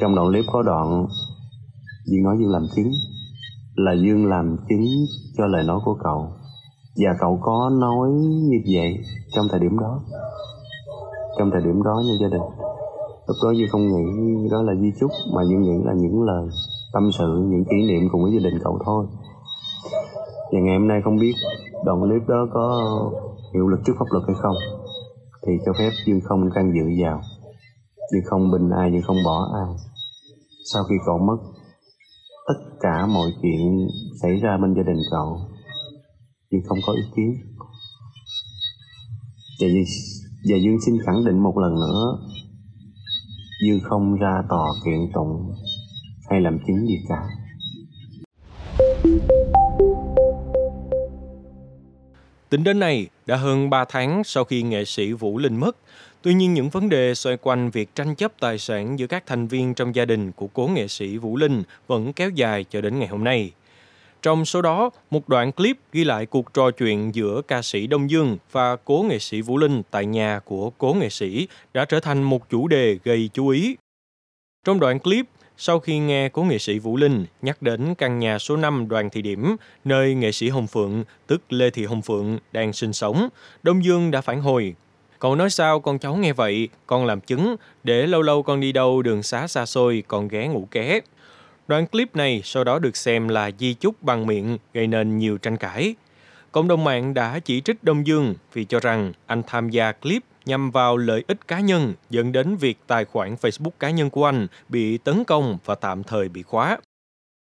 trong đoạn clip có đoạn Dương nói Dương làm chứng, là Dương làm chứng cho lời nói của cậu. Và cậu có nói như vậy trong thời điểm đó. Trong thời điểm đó nha gia đình. Lúc đó duy không nghĩ đó là di chúc, mà duy nghĩ là những lời tâm sự, những kỷ niệm cùng với gia đình cậu thôi. Và ngày hôm nay không biết đoạn clip đó có hiệu lực trước pháp luật hay không, thì cho phép Dương không can dự vào nhưng không bình ai nhưng không bỏ ai. Sau khi cậu mất tất cả mọi chuyện xảy ra bên gia đình cậu nhưng không có ý kiến. Và Dương, và Dương xin khẳng định một lần nữa Dương không ra tòa kiện tụng hay làm chứng gì cả. Tính đến nay, đã hơn 3 tháng sau khi nghệ sĩ Vũ Linh mất, tuy nhiên những vấn đề xoay quanh việc tranh chấp tài sản giữa các thành viên trong gia đình của cố nghệ sĩ Vũ Linh vẫn kéo dài cho đến ngày hôm nay. Trong số đó, một đoạn clip ghi lại cuộc trò chuyện giữa ca sĩ Đông Dương và cố nghệ sĩ Vũ Linh tại nhà của cố nghệ sĩ đã trở thành một chủ đề gây chú ý. Trong đoạn clip, sau khi nghe cố nghệ sĩ Vũ Linh nhắc đến căn nhà số 5 đoàn thị điểm, nơi nghệ sĩ Hồng Phượng, tức Lê Thị Hồng Phượng, đang sinh sống, Đông Dương đã phản hồi. Cậu nói sao con cháu nghe vậy, con làm chứng, để lâu lâu con đi đâu đường xá xa xôi, còn ghé ngủ ké. Đoạn clip này sau đó được xem là di chúc bằng miệng, gây nên nhiều tranh cãi. Cộng đồng mạng đã chỉ trích Đông Dương vì cho rằng anh tham gia clip nhằm vào lợi ích cá nhân dẫn đến việc tài khoản Facebook cá nhân của anh bị tấn công và tạm thời bị khóa.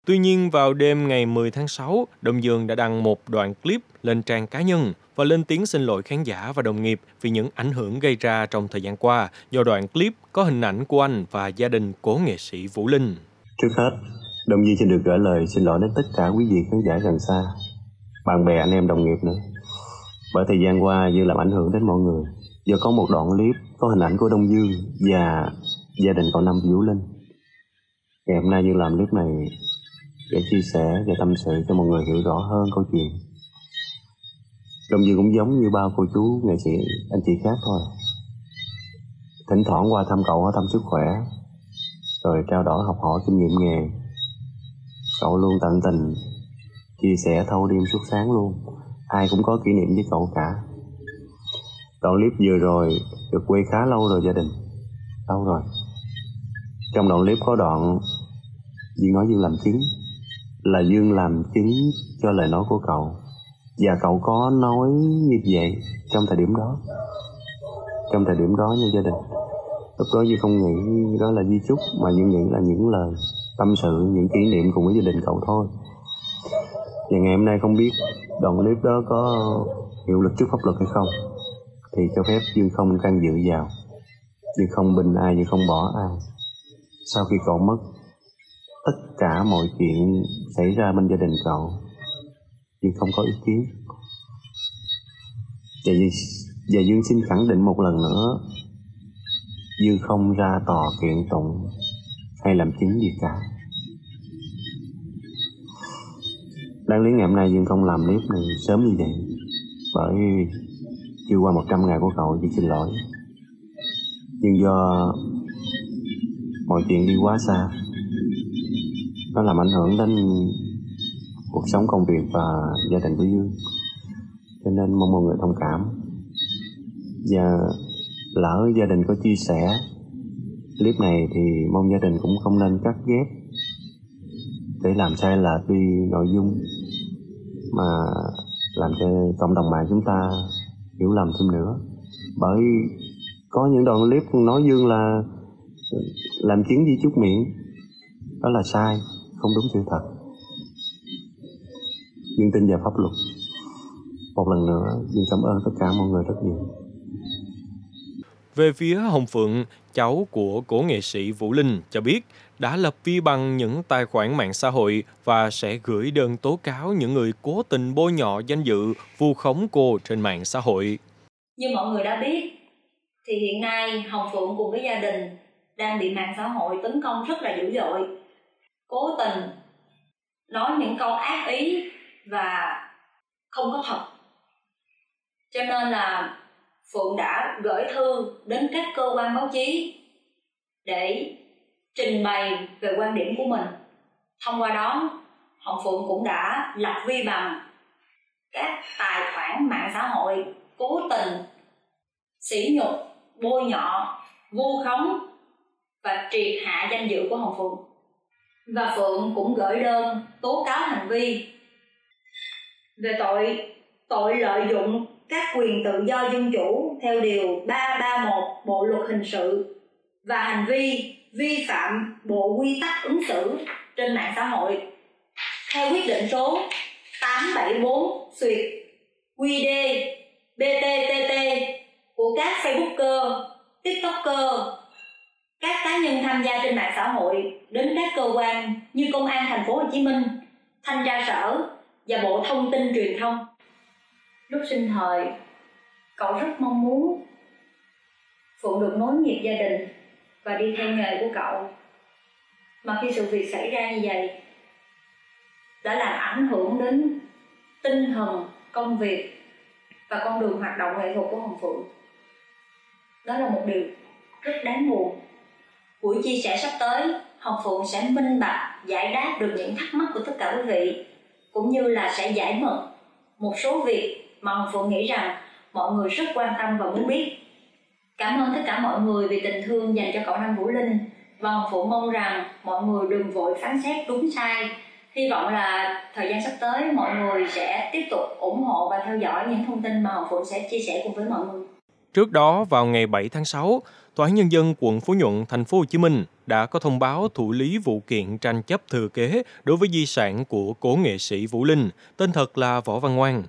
Tuy nhiên vào đêm ngày 10 tháng 6, Đông Dương đã đăng một đoạn clip lên trang cá nhân và lên tiếng xin lỗi khán giả và đồng nghiệp vì những ảnh hưởng gây ra trong thời gian qua do đoạn clip có hình ảnh của anh và gia đình cố nghệ sĩ Vũ Linh. Trước hết, Đông Dương xin được gửi lời xin lỗi đến tất cả quý vị khán giả gần xa, bạn bè anh em đồng nghiệp nữa. Bởi thời gian qua Dương làm ảnh hưởng đến mọi người do có một đoạn clip có hình ảnh của Đông Dương và gia đình cậu Năm Vũ Linh. Ngày hôm nay Dương làm clip này để chia sẻ và tâm sự cho mọi người hiểu rõ hơn câu chuyện. Đồng Dương cũng giống như bao cô chú nghệ sĩ anh chị khác thôi. Thỉnh thoảng qua thăm cậu hỏi thăm sức khỏe, rồi trao đổi học hỏi kinh nghiệm nghề. Cậu luôn tận tình chia sẻ thâu đêm suốt sáng luôn. Ai cũng có kỷ niệm với cậu cả Đoạn clip vừa rồi được quay khá lâu rồi gia đình Lâu rồi Trong đoạn clip có đoạn Duyên nói Duyên làm chứng là Dương làm chứng cho lời nói của cậu. Và cậu có nói như vậy trong thời điểm đó. Trong thời điểm đó nha gia đình. Lúc đó duy không nghĩ đó là di chúc Mà duy nghĩ là những lời tâm sự, những kỷ niệm cùng với gia đình cậu thôi. Và ngày hôm nay không biết đoạn clip đó có hiệu lực trước pháp luật hay không. Thì cho phép Dương không can dự vào. Dương không bình ai, Dương không bỏ ai. Sau khi cậu mất, tất cả mọi chuyện xảy ra bên gia đình cậu, nhưng không có ý kiến. Và và Dương xin khẳng định một lần nữa, Dương không ra tòa kiện tụng hay làm chứng gì cả. Đáng lý ngày hôm nay Dương không làm clip này sớm như vậy Bởi chưa qua 100 ngày của cậu chỉ xin lỗi Nhưng do mọi chuyện đi quá xa nó làm ảnh hưởng đến cuộc sống công việc và gia đình của Dương. Cho nên mong mọi người thông cảm. Và lỡ gia đình có chia sẻ clip này thì mong gia đình cũng không nên cắt ghép để làm sai lệch đi nội dung mà làm cho cộng đồng mạng chúng ta hiểu lầm thêm nữa. Bởi có những đoạn clip nói dương là làm chứng di chúc miệng. Đó là sai không đúng sự thật dương tin vào pháp luật một lần nữa dương cảm ơn tất cả mọi người rất nhiều về phía Hồng Phượng, cháu của cố nghệ sĩ Vũ Linh cho biết đã lập vi bằng những tài khoản mạng xã hội và sẽ gửi đơn tố cáo những người cố tình bôi nhọ danh dự, vu khống cô trên mạng xã hội. Như mọi người đã biết, thì hiện nay Hồng Phượng cùng với gia đình đang bị mạng xã hội tấn công rất là dữ dội. Cố tình nói những câu ác ý và không có thật. Cho nên là Phượng đã gửi thư đến các cơ quan báo chí để trình bày về quan điểm của mình thông qua đó, hồng phượng cũng đã lập vi bằng các tài khoản mạng xã hội cố tình sỉ nhục, bôi nhọ, vu khống và triệt hạ danh dự của hồng phượng và phượng cũng gửi đơn tố cáo hành vi. Về tội tội lợi dụng các quyền tự do dân chủ theo điều 331 Bộ luật hình sự và hành vi vi phạm bộ quy tắc ứng xử trên mạng xã hội theo quyết định số 874 xuyệt QD BTTT của các Facebooker, TikToker, các cá nhân tham gia trên mạng xã hội đến các cơ quan như Công an thành phố Hồ Chí Minh, Thanh tra sở và Bộ Thông tin Truyền thông. Lúc sinh thời, cậu rất mong muốn phụ được nối nghiệp gia đình và đi theo nghề của cậu. Mà khi sự việc xảy ra như vậy, đã làm ảnh hưởng đến tinh thần, công việc và con đường hoạt động nghệ thuật của Hồng Phượng. Đó là một điều rất đáng buồn. Buổi chia sẻ sắp tới, Hồng phụng sẽ minh bạch giải đáp được những thắc mắc của tất cả quý vị cũng như là sẽ giải mật một số việc mà Hồng Phượng nghĩ rằng mọi người rất quan tâm và muốn biết. Cảm ơn tất cả mọi người vì tình thương dành cho cậu Nam Vũ Linh và Hồng Phượng mong rằng mọi người đừng vội phán xét đúng sai. Hy vọng là thời gian sắp tới mọi người sẽ tiếp tục ủng hộ và theo dõi những thông tin mà Hồng Phượng sẽ chia sẻ cùng với mọi người. Trước đó vào ngày 7 tháng 6, Tòa án nhân dân quận Phú Nhuận, thành phố Hồ Chí Minh đã có thông báo thụ lý vụ kiện tranh chấp thừa kế đối với di sản của cố nghệ sĩ Vũ Linh, tên thật là Võ Văn Ngoan.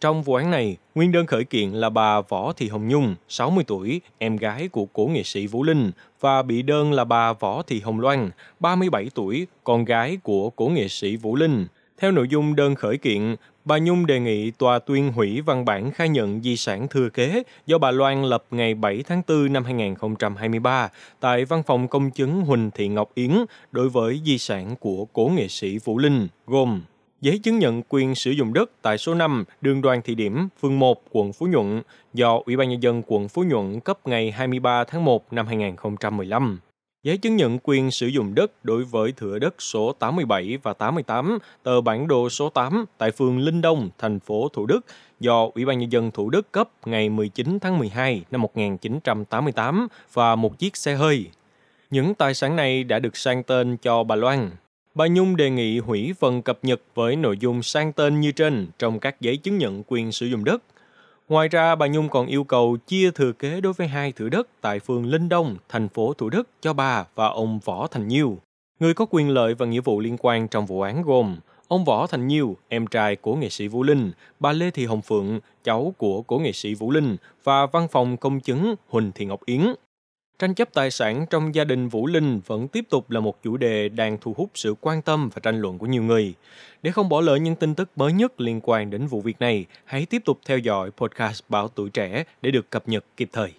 Trong vụ án này, nguyên đơn khởi kiện là bà Võ Thị Hồng Nhung, 60 tuổi, em gái của cố nghệ sĩ Vũ Linh, và bị đơn là bà Võ Thị Hồng Loan, 37 tuổi, con gái của cố nghệ sĩ Vũ Linh. Theo nội dung đơn khởi kiện, bà Nhung đề nghị tòa tuyên hủy văn bản khai nhận di sản thừa kế do bà Loan lập ngày 7 tháng 4 năm 2023 tại văn phòng công chứng Huỳnh Thị Ngọc Yến đối với di sản của cố nghệ sĩ Vũ Linh, gồm giấy chứng nhận quyền sử dụng đất tại số 5 đường đoàn thị điểm, phường 1, quận Phú Nhuận do Ủy ban Nhân dân quận Phú Nhuận cấp ngày 23 tháng 1 năm 2015. Giấy chứng nhận quyền sử dụng đất đối với thửa đất số 87 và 88, tờ bản đồ số 8 tại phường Linh Đông, thành phố Thủ Đức do Ủy ban Nhân dân Thủ Đức cấp ngày 19 tháng 12 năm 1988 và một chiếc xe hơi. Những tài sản này đã được sang tên cho bà Loan. Bà Nhung đề nghị hủy phần cập nhật với nội dung sang tên như trên trong các giấy chứng nhận quyền sử dụng đất. Ngoài ra, bà Nhung còn yêu cầu chia thừa kế đối với hai thửa đất tại phường Linh Đông, thành phố Thủ Đức cho bà và ông Võ Thành Nhiêu. Người có quyền lợi và nghĩa vụ liên quan trong vụ án gồm ông Võ Thành Nhiêu, em trai của nghệ sĩ Vũ Linh, bà Lê Thị Hồng Phượng, cháu của cố nghệ sĩ Vũ Linh và văn phòng công chứng Huỳnh Thị Ngọc Yến. Tranh chấp tài sản trong gia đình Vũ Linh vẫn tiếp tục là một chủ đề đang thu hút sự quan tâm và tranh luận của nhiều người. Để không bỏ lỡ những tin tức mới nhất liên quan đến vụ việc này, hãy tiếp tục theo dõi podcast Báo Tuổi Trẻ để được cập nhật kịp thời.